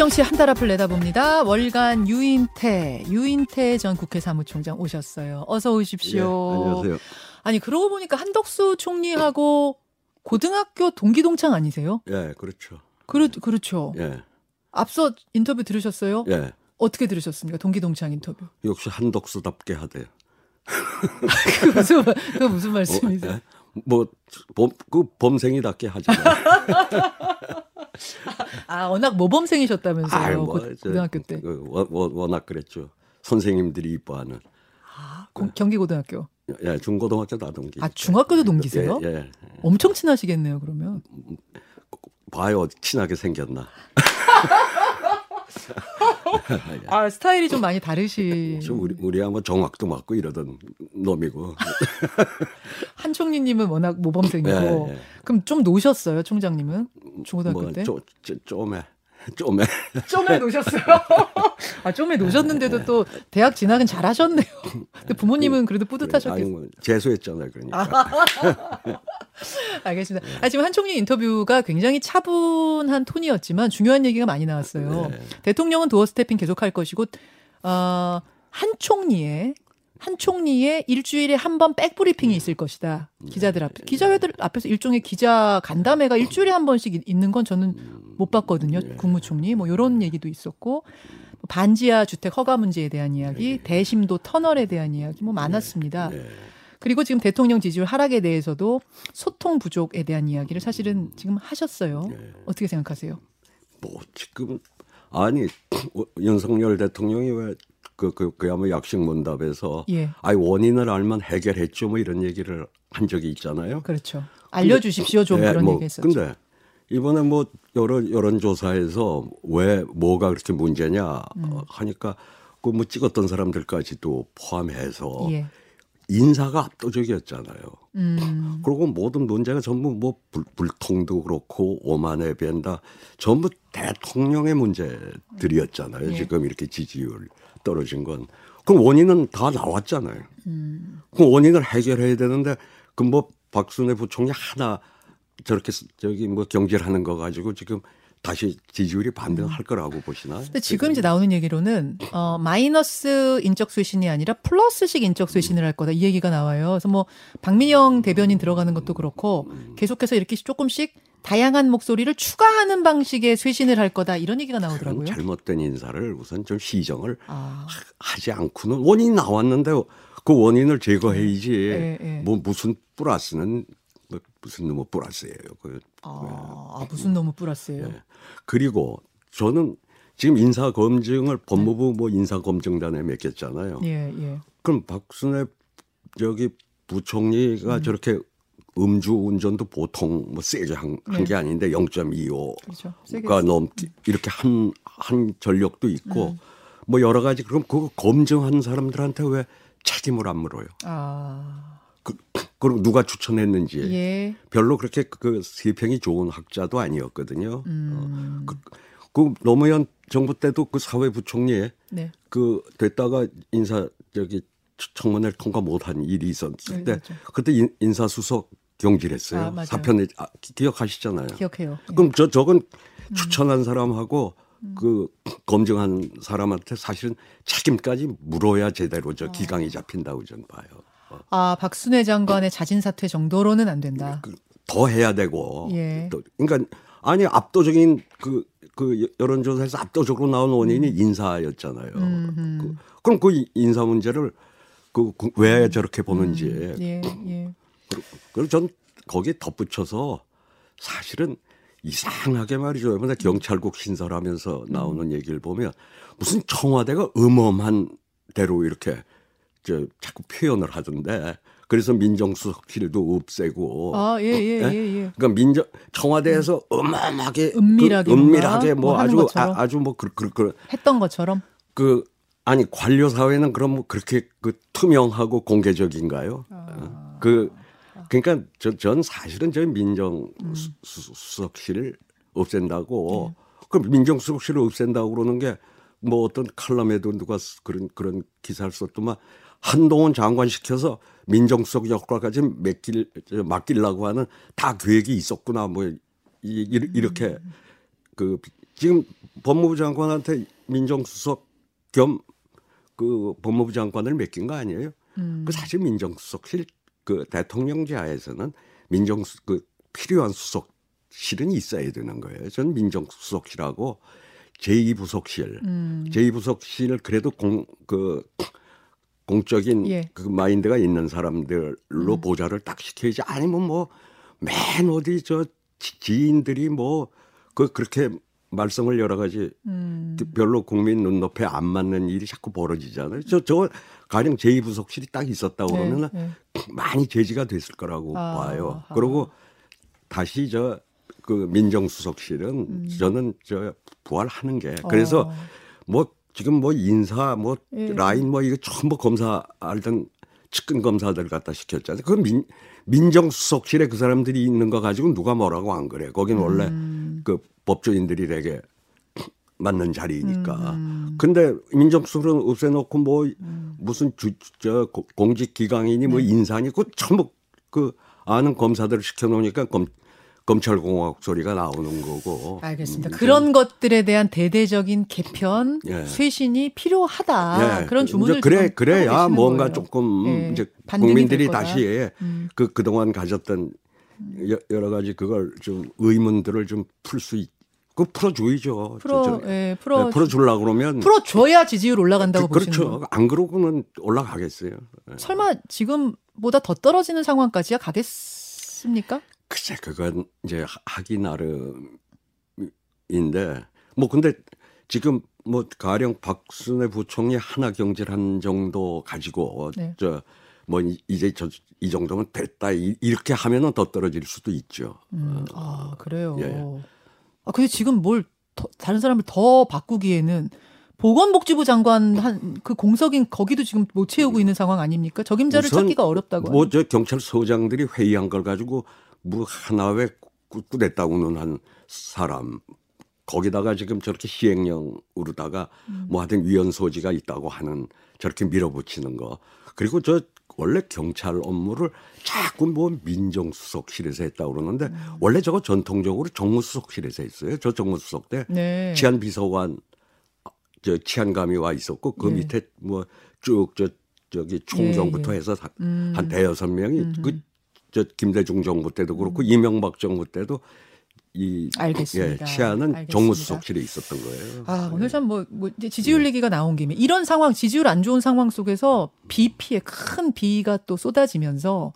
정치 한 달 앞을 내다봅니다. 월간 유인태, 유인태 전 국회 사무총장 오셨어요. 어서 오십시오. 예, 안녕하세요. 아니 그러고 보니까 한덕수 총리하고 고등학교 동기 동창 아니세요? 예, 그렇죠. 그렇 그렇죠. 예, 앞서 인터뷰 들으셨어요? 예. 어떻게 들으셨습니까? 동기 동창 인터뷰. 역시 한덕수답게 하대요. 그 무슨 말- 그 무슨 말씀이세요? 예? 뭐, 범, 그 범생이답게 하잖 아 워낙 모범생이셨다면서요? 아이, 뭐, 고, 저, 고등학교 때 그, 워, 워, 워낙 그랬죠. 선생님들이 이뻐하는. 고- 경기 고등학교. 예, 중고등학교 다 동기. 아 중학교도 동기세요? 예, 예. 엄청 친하시겠네요. 그러면. 봐요, 친하게 생겼나. 아 스타일이 좀 많이 다르시. 저 우리, 우리야 뭐 정확도 맞고 이러던 놈이고. 한 총리님은 워낙 모범생이고. 예, 예. 그럼 좀 노셨어요, 총장님은 중고등학교 뭐, 때? 쪼, 쪼, 쪼매. 쪼매. 좀에 노셨어요. 아 좀에 노셨는데도 또 대학 진학은 잘하셨네요. 근데 부모님은 그래도 아니, 뿌듯하셨겠어요. 뭐, 재수했잖아요, 그러니까. 알겠습니다. 아, 지금 한 총리 인터뷰가 굉장히 차분한 톤이었지만 중요한 얘기가 많이 나왔어요. 네. 대통령은 도어 스태핑 계속할 것이고 어, 한 총리의 한 총리의 일주일에 한 번 백브리핑이 있을 것이다. 기자들 앞에 기자회들 앞에서 일종의 기자 간담회가 일주일에 한 번씩 이- 있는 건 저는 못 봤거든요. 국무총리 뭐 이런 얘기도 있었고 뭐 반지하 주택 허가 문제에 대한 이야기, 대심도 터널에 대한 이야기 뭐 많았습니다. 네. 그리고 지금 대통령 지지율 하락에 대해서도 소통 부족에 대한 이야기를 사실은 지금 하셨어요. 어떻게 생각하세요? 뭐 지금 아니 어, 윤석열 대통령이 왜 그 그 그야말로 약식 문답에서 예. 아이 원인을 알면 해결했죠 뭐 이런 얘기를 한 적이 있잖아요. 그렇죠. 알려주십시오 좀 예, 그런 뭐, 얘기 했었죠. 근데 이번에 뭐 여러 여론조사에서 왜 뭐가 그렇게 문제냐 음. 어, 하니까 그 뭐 찍었던 사람들까지도 포함해서 예. 인사가 압도적이었잖아요. 음. 그리고 모든 문제가 전부 뭐 불, 불통도 그렇고 오만에 벤다 전부 대통령의 문제들이었잖아요. 예. 지금 이렇게 지지율 떨어진 건. 그럼 원인은 다 나왔잖아요. 음. 그 원인을 해결해야 되는데 그뭐 박순애 부총리 하나 저렇게 스- 저기 뭐 경질하는 거 가지고 지금 다시 지지율이 반등할 거라고 보시나요? 근데 지금 이제 나오는 얘기로는 어 마이너스 인적 쇄신이 아니라 플러스식 인적 쇄신을 할 거다 이 얘기가 나와요. 그래서 뭐 박민영 대변인 들어가는 것도 그렇고 계속해서 이렇게 조금씩 다양한 목소리를 추가하는 방식의 쇄신을 할 거다 이런 얘기가 나오더라고요. 잘못된 인사를 우선 좀 시정을 아, 하지 않고는 원인이 나왔는데 그 원인을 제거해야지 예, 예. 뭐 무슨 플러스는 뭐 무슨 뭐 플러스예요. 그 아, 아, 무슨 너무 플러스예요. 예. 그리고 저는 지금 인사 검증을 법무부 뭐 인사 검증단에 맡겼잖아요. 예, 예. 그럼 박순애 저기 부총리가 음. 저렇게 음주 운전도 보통 뭐 세게 한게 네. 아닌데 0.25가 그렇죠. 세게 넘기 이렇게 한한 전력도 있고 음. 뭐 여러 가지 그럼 그거 검증한 사람들한테 왜 책임을 안 물어요? 아, 그, 그리고 누가 추천했는지 예. 별로 그렇게 그 세평이 좋은 학자도 아니었거든요. 음, 그, 그 노무현 정부 때도 그 사회부총리에 네. 그 됐다가 인사 저기 청문회를 통과 못한 일이 있었을 네, 때 맞죠. 그때 인, 인사수석 경질했어요. 아. 사편에 아, 기- 기억하시잖아요. 기억해요. 예. 그럼 저 저건 음. 추천한 사람하고 그 검증한 사람한테 사실은 책임까지 물어야 제대로 아. 저 기강이 잡힌다고 저는 봐요. 어, 아, 박순애 장관의 자진 사퇴 정도로는 안 된다. 그, 더 해야 되고 예. 또 그러니까 아니 압도적인 그, 그 여론조사에서 압도적으로 나온 원인이 인사였잖아요. 음, 그, 그럼 그 이- 인사 문제를 그 왜 저렇게 보는지 예, 예. 그리고 전 거기에 덧붙여서 사실은 이상하게 말이죠. 이번에 경찰국 신설하면서 나오는 얘기를 보면 무슨 청와대가 음험한 대로 이렇게 저 자꾸 표현을 하던데 그래서 민정수석실도 없애고 아, 예, 예, 예? 예, 예. 그러니까 민정 청와대에서 음험하게 은밀하게 그 은밀하게 뭐 뭐 아주 것처럼? 아, 주뭐 그, 그, 그, 했던 것처럼. 그 아니 관료 사회는 그럼 뭐 그렇게 그 투명하고 공개적인가요? 아. 어, 그 그러니까 저, 전 사실은 저 민정 음. 수- 없앤다고 네. 그럼 민정 수석실을 없앤다고 그러는 게 뭐 어떤 칼럼에도 누가 쓰- 그런 그런 기사를 썼더만 한동훈 장관 시켜서 민정수석 역할까지 맡길 저, 맡기려고 하는 다 계획이 있었구나 뭐 이, 이, 이렇게 그 지금 법무부 장관한테 민정수석 겸 그 법무부 장관을 맡긴 거 아니에요? 음. 그 사실 민정수석 실 그 대통령제하에서는 민정수 그 필요한 수석실은 있어야 되는 거예요. 저는 민정수석실하고 제2부속실, 음. 제2부속실 그래도 공 그 공적인 예. 그 마인드가 있는 사람들로 음. 보좌를 딱 시켜야지 아니면 뭐 맨 어디 저 지- 지인들이 뭐 그 그렇게 말썽을 여러 가지 음. 별로 국민 눈높이에 안 맞는 일이 자꾸 벌어지잖아요. 저, 저 가령 제2부속실이 딱 있었다 네, 그러면은 네. 많이 제지가 됐을 거라고 아, 봐요. 아하. 그리고 다시 저 그 민정수석실은 저는 저 부활하는 게 그래서 음. 어. 뭐 지금 뭐 인사 뭐 예. 라인 뭐 이거 전부 검사 알던 측근 검사들 갖다 시켰잖아요. 그 민, 민정수석실에 그 사람들이 있는 거 가지고 누가 뭐라고 안 그래. 거기는 원래 음. 그 법조인들이 되게 맞는 자리니까. 음. 근데 민정수석은 없애놓고 뭐 무슨 주, 저 고- 공직 기강이니 네. 뭐 인사니 그 전부 그 아는 검사들을 시켜놓으니까 검, 검찰공화국 소리가 나오는 거고. 알겠습니다. 음, 그런 것들에 대한 대대적인 개편, 예. 쇄신이 필요하다. 예, 그런 그 주문을 그래 그래야 뭔가 거예요. 조금 예, 이제 국민들이. 다시 음. 그 그동안 가졌던 여- 여러 가지 그걸 좀 의문들을 좀 풀 수 있. 그 풀어줘야죠. 풀어, 예, 풀어, 네, 풀어주려 그러면 풀어줘야 지지율 올라간다고 그, 보시는 그렇죠. 거예요. 안 그러고는 올라가겠어요. 예. 설마 지금보다 더 떨어지는 상황까지야 가겠습니까? 글쎄 그건 이제 하- 하기 나름인데 뭐 근데 지금 뭐 가령 박순애 부총리 하나 경질한 정도 가지고 네. 저뭐 이제 저 이 정도면 됐다 이- 이렇게 하면은 더 떨어질 수도 있죠. 음, 아 그래요. 예. 아 근데 지금 뭘 더, 다른 사람을 더 바꾸기에는 보건복지부 장관 한 그 공석인 거기도 지금 못 채우고 있는 상황 아닙니까? 적임자를 찾기가 어렵다고. 뭐 저 경찰서장들이 회의한 걸 가지고 뭐 하나에 꾸냈다고는 한 사람 거기다가 지금 저렇게 시행령으로다가 음. 뭐 하여튼 위헌 소지가 있다고 하는 저렇게 밀어붙이는 거 그리고 저 원래 경찰 업무를 자꾸 뭐 민정수석실에서 했다고 그러는데 음. 원래 저거 전통적으로 정무수석실에서 했어요. 저 정무수석 때 네. 치안비서관 저 치안감이 와 있었고 그 예. 밑에 뭐 쭉 저 저기 총정부터 예, 예. 해서 다- 음. 한 대여섯 명이 그 저 김대중 정부 때도 그렇고 이명박 정부 때도 이 알겠습니다. 예, 치안은 알겠습니다. 정무수석실에 있었던 거예요. 아, 오늘 참 뭐, 뭐 지지율 얘기가 나온 김에 이런 상황, 지지율 안 좋은 상황 속에서 비 피해 큰 비가 또 쏟아지면서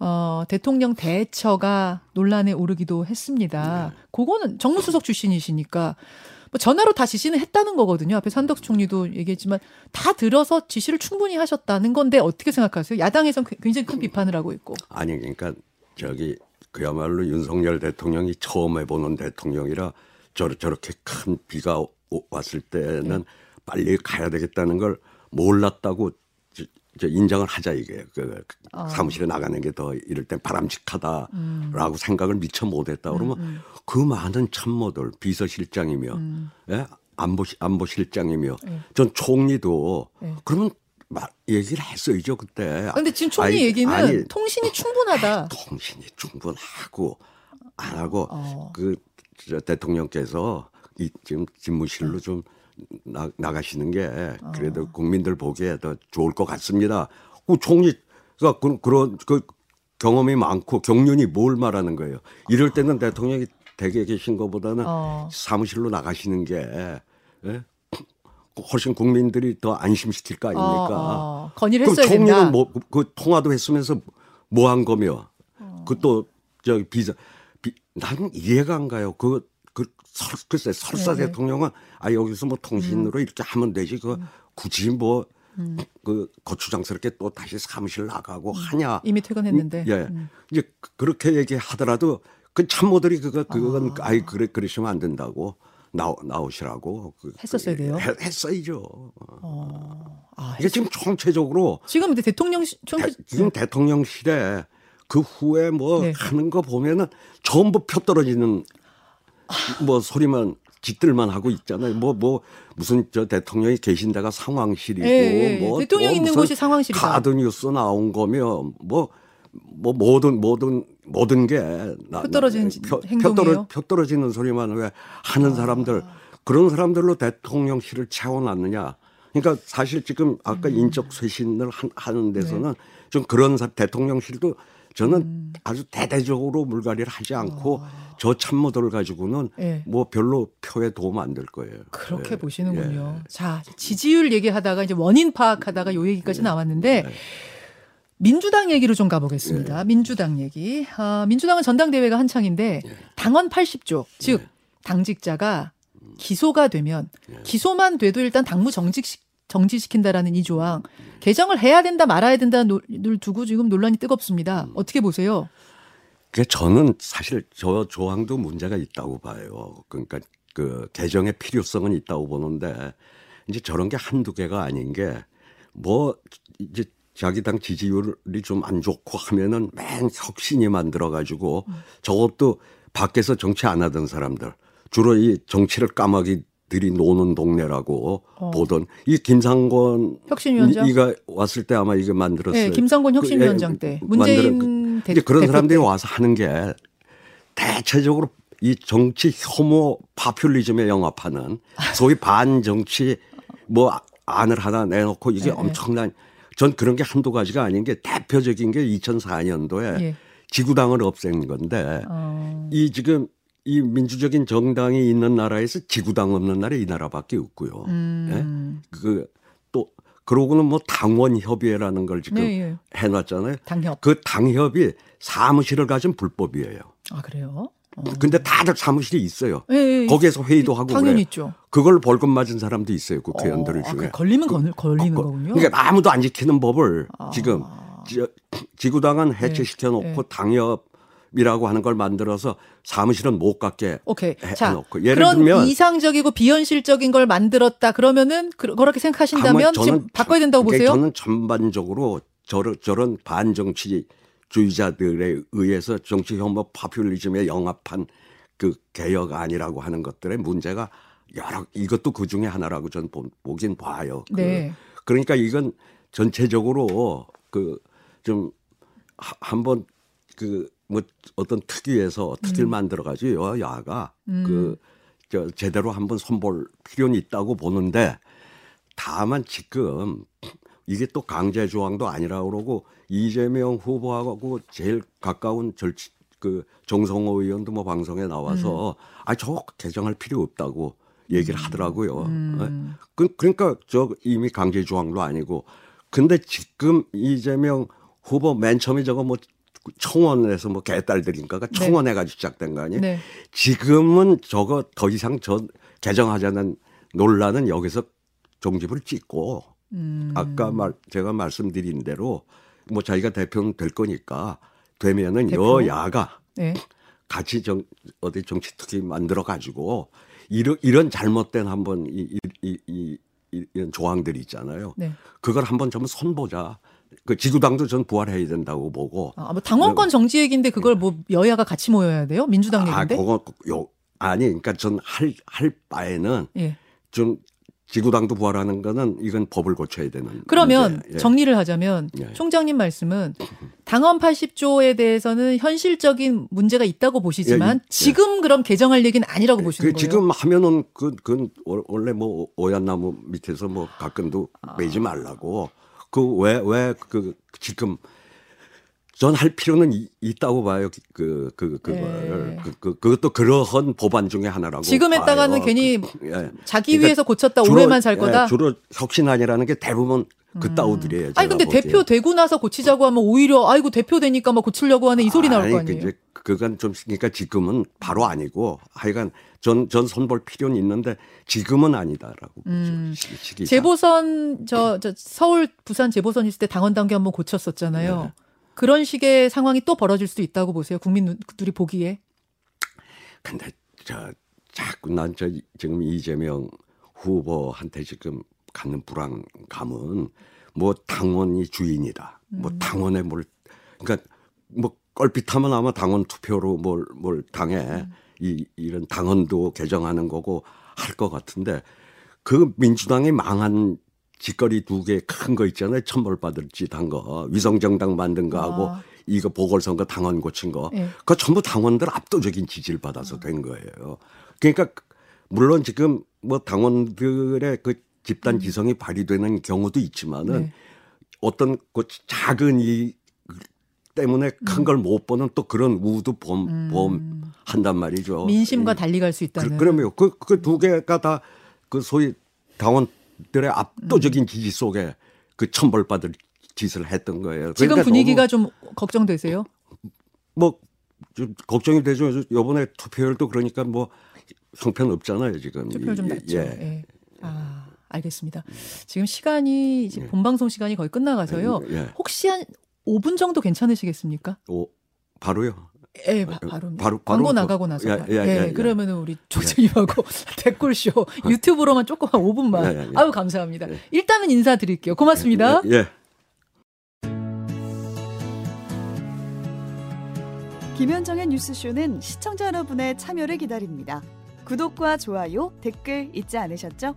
어, 대통령 대처가 논란에 오르기도 했습니다. 그거는 정무수석 출신이시니까 뭐 전화로 다 지시는 했다는 거거든요. 앞에 산덕수 총리도 얘기했지만 다 들어서 지시를 충분히 하셨다는 건데 어떻게 생각하세요? 야당에선 굉장히 큰 비판을 하고 있고. 아니 그러니까 저기 그야말로 윤석열 대통령이 처음 해보는 대통령이라 저, 저렇게 큰 비가 오- 왔을 때는 네. 빨리 가야 되겠다는 걸 몰랐다고 저, 저 인정을 하자 이게 그 아. 사무실에 나가는 게 더 이럴 땐 바람직하다라고 음. 생각을 미처 못했다 그러면 그 많은 참모들 비서실장이며 예? 안보 안보실장이며 네. 전 총리도 네. 그러면 말 얘기를 했어야죠 그때. 근데 지금 총리 아니, 얘기는 아니, 통신이 충분하다. 통신이 충분하고 안 하고 어. 그저 대통령께서 이 지금 집무실로 좀 나, 나가시는 게 그래도 어. 국민들 보기에 더 좋을 것 같습니다. 그 총리가 그, 그런 그 경험이 많고 경륜이 뭘 말하는 거예요. 이럴 때는 대통령이 댁에 계신 것보다는 어. 사무실로 나가시는 게 예? 훨씬 국민들이 더 안심시킬 거 아닙니까? 어, 어. 건의를 했어야 된다. 총리는 뭐그 통화도 했으면서 뭐 한 거며 어. 그또 저기 비자 비, 나는 이해가 안 가요. 그, 그 설, 글쎄 설사 네, 네. 대통령은 아 여기서 뭐 통신으로 이렇게 하면 되지 그 굳이 뭐그 거추장스럽게 또 다시 사무실 나가고 하냐 이미 퇴근했는데. 예 음. 이제 그- 그렇게 얘기하더라도 그 참모들이 그거 그건 아. 아이 그래 그러시면 안 된다고 나오, 나오시라고 그, 했었어야 돼요? 했, 했어야죠. 어. 아, 이게 지금 총체적으로 지금 근데 대통령 시- 총 대, 지금 대통령실에 그 후에 뭐 네. 하는 거 보면은 전부 펴 떨어지는 뭐 소리만 짓들만 하고 있잖아요. 뭐 뭐 무슨 저 대통령이 계신 데가 상황실이고 예, 예, 예. 뭐 대통령 또 있는 곳이 상황실이다. 가드 뉴스 나온 거며 뭐 뭐 모든 모든 모든 게 나- 표 떨어지는 나- 표, 떨어지는 소리만 왜 하는 사람들 그런 사람들로 대통령실을 채워놨느냐. 그러니까 사실 지금 아까 음. 인적 쇄신을 한- 하는 데서는 좀 그런 사- 대통령실도 저는 음. 아주 대대적으로 물갈이를 하지 않고 아. 저 참모들 가지고는 예. 뭐 별로 표에 도움 안 될 거예요. 그렇게 예, 보시는군요. 예. 자, 지지율 얘기하다가 이제 원인 파악하다가 요 얘기까지 네. 나왔는데 민주당 얘기로 좀 가보겠습니다. 예. 민주당 얘기. 아, 민주당은 전당대회가 한창인데 예. 당원 80조, 즉 당직자가 기소가 되면 예. 기소만 돼도 일단 당무 정직 정지시킨다라는 이 조항 개정을 해야 된다 말아야 된다를 두고 지금 논란이 뜨겁습니다. 어떻게 보세요? 그 저는 사실 저 조항도 문제가 있다고 봐요. 그러니까 그 개정의 필요성은 있다고 보는데 이제 저런 게 한두 개가 아닌 게 뭐 이제 자기 당 지지율이 좀 안 좋고 하면은 맨 혁신이 만들어 가지고 저것도 밖에서 정치 안 하던 사람들 주로 이 정치를 까마귀 들이 노는 동네라고 어. 보던 이 김상권 혁신위원장? 이가 왔을 때 아마 이게 만들었어요. 네, 김상곤 그, 혁신위원장 예, 때 만들어- 문재인 대, 이제 그런 사람들이 때. 와서 하는 게 대체적으로 이 정치 혐오 파퓰리즘에 영합하는 소위 반정치 뭐 안을 하나 내놓고 이게 네, 엄청난 전 그런 게 한두 가지가 아닌 게 대표적인 게 2004년도에 예. 지구당을 없앤 건데 어, 이 지금 이 민주적인 정당이 있는 나라에서 지구당 없는 나라 이 나라밖에 없고요. 음, 그또 그러고는 뭐 당원 협의회라는 걸 지금 네, 예. 해놨잖아요. 당협. 그 당협이 사무실을 가진 불법이에요. 아 그래요? 어. 근데 다들 사무실이 있어요. 예, 예. 거기에서 회의도 하고 당연히 그래요. 있죠. 그걸 벌금 맞은 사람도 있어요. 국회의원들 어, 아, 중에. 그 걸리면 걸, 걸리는 그- 거군요. 그러니까 아무도 안 지키는 법을 아. 지금 지, 지구당은 해체시켜 놓고 네. 당협 이라고 하는 걸 만들어서 사무실은 못 갖게 오케이. 해- 자, 해놓고. 예를 그런 들면 이상적이고 비현실적인 걸 만들었다 그러면은 그, 그렇게 생각하신다면 지금 바꿔야 된다고 보세요? 저는 전반적으로 저런, 저런 반정치주의자들에 의해서 정치 혐오 파퓰리즘에 영합한 그 개혁 아니라고 하는 것들의 문제가 여러 이것도 그 중에 하나라고 저는 보, 보긴 봐요. 그 네. 그러니까 이건 전체적으로 그 좀 한번 그 뭐 어떤 특위에서 특위를 만들어 가지고 여야가 그저 제대로 한번 손볼 필요는 있다고 보는데 다만 지금 이게 또 강제 조항도 아니라 그러고 이재명 후보하고 제일 가까운 절치 그 정성호 의원도 뭐 방송에 나와서 아 저거 개정할 필요 없다고 얘기를 하더라고요. 음. 그, 그러니까 저 이미 강제 조항도 아니고 근데 지금 이재명 후보 맨 처음에 저거 뭐 청원에서 뭐 개딸들인가가 네. 청원해가지고 시작된 거 아니에요? 네. 지금은 저거 더 이상 저 개정하자는 논란은 여기서 종집을 찍고 음. 아까 말 제가 말씀드린 대로 뭐 자기가 대표는 될 거니까 되면은 대표? 여야가 네. 같이 정 어디 정치 특위 만들어 가지고 이런 이런 잘못된 한번 이, 이, 이, 이, 이런 조항들이 있잖아요. 네. 그걸 한번 좀 손보자. 그 지구당도 전 부활해야 된다고 보고. 아, 뭐 당원권 정지 얘기인데 그걸 뭐 여야가 같이 모여야 돼요? 민주당 아, 얘기인데? 그거 요 아니 그러니까 전 할 할 바에는 예. 좀 지구당도 부활하는 거는 이건 법을 고쳐야 되는. 그러면. 예. 정리를 하자면 예. 총장님 말씀은 당원 80조에 대해서는 현실적인 문제가 있다고 보시지만 예, 예. 지금 그럼 개정할 얘기는 아니라고 보시는 그 거예요. 지금 하면은 그, 그 원래 뭐 오얏나무 밑에서 뭐 가끔도 아. 매지 말라고 그 왜 왜 그 지금 전 할 필요는 이- 있다고 봐요. 그, 그, 그걸. 예. 그, 그, 그것도 그러한 법안 중에 하나라고. 지금 했다가는. 괜히 그, 예. 자기 그러니까 위해서 고쳤다 오해만 살 예, 거다. 음. 주로 혁신안이라는 게 대부분 그따구들이에요. 아니 근데 대표 되고 나서 고치자고 하면 오히려 아이고 대표 되니까 막 고치려고 하는 이 소리 나올 거 아니에요. 이제 그건 좀 그러니까 지금은 바로 아니고 하여간 전, 전 손볼 필요는 있는데 지금은 아니다라고 음. 시-. 재보선 저, 저 서울 부산 재보선 있을 때 당원 단계 한번 고쳤었잖아요. 네. 그런 식의 상황이 또 벌어질 수도 있다고 보세요. 국민들이 보기에. 근데 저 자꾸 난 저 지금 이재명 후보한테 지금 갖는 불안감은 뭐 당원이 주인이다. 뭐 음. 당원에 뭘 그러니까 뭐 껄핏하면 아마 당원 투표로 뭘 뭘 당해 음. 이 이런 당원도 개정하는 거고 할 것 같은데 그 민주당이 망한 짓거리 두 개 큰 거 있잖아요. 천벌 받을 짓 한 거. 위성정당 만든 거 하고 아. 이거 보궐선거 당원 고친 거. 예. 그 전부 당원들 압도적인 지지를 받아서 된 거예요. 그러니까 물론 지금 뭐 당원들의 그 집단 지성이 발휘되는 경우도 있지만은 네. 어떤 그 작은 이 때문에 큰 걸못 보는 또 그런 우도 범, 음. 범한단 말이죠. 민심과 예. 달리 갈 수 있다는. 그, 그러면 그그 두 개가 다 그 소위 당원들의 음. 압도적인 지지 속에 그 천벌받을 짓을 했던 거예요. 지금 그러니까 분위기가 너무 좀 걱정되세요? 뭐 좀 걱정이 되죠. 이번에 투표율도 그러니까 뭐 형편 없잖아요 지금. 투표율 좀 예, 낮죠. 예. 예. 아, 알겠습니다. 지금 시간이 이제 본 방송 시간이 거의 끝나가서요. 예. 혹시 한 5분 정도 괜찮으시겠습니까? 오, 바로요. 예, 바, 바로, 바로- 광고 바로 나가고 그- 나서 예, 예, 예, 예. 그러면 은 우리 조정님하고 댓글쇼 유튜브로만 조금 한 5분만 예, 예, 예. 아유 감사합니다. 일단은 인사드릴게요. 고맙습니다. 예. 예. 김현정의 뉴스쇼는 시청자 여러분의 참여를 기다립니다. 구독과 좋아요, 댓글 잊지 않으셨죠?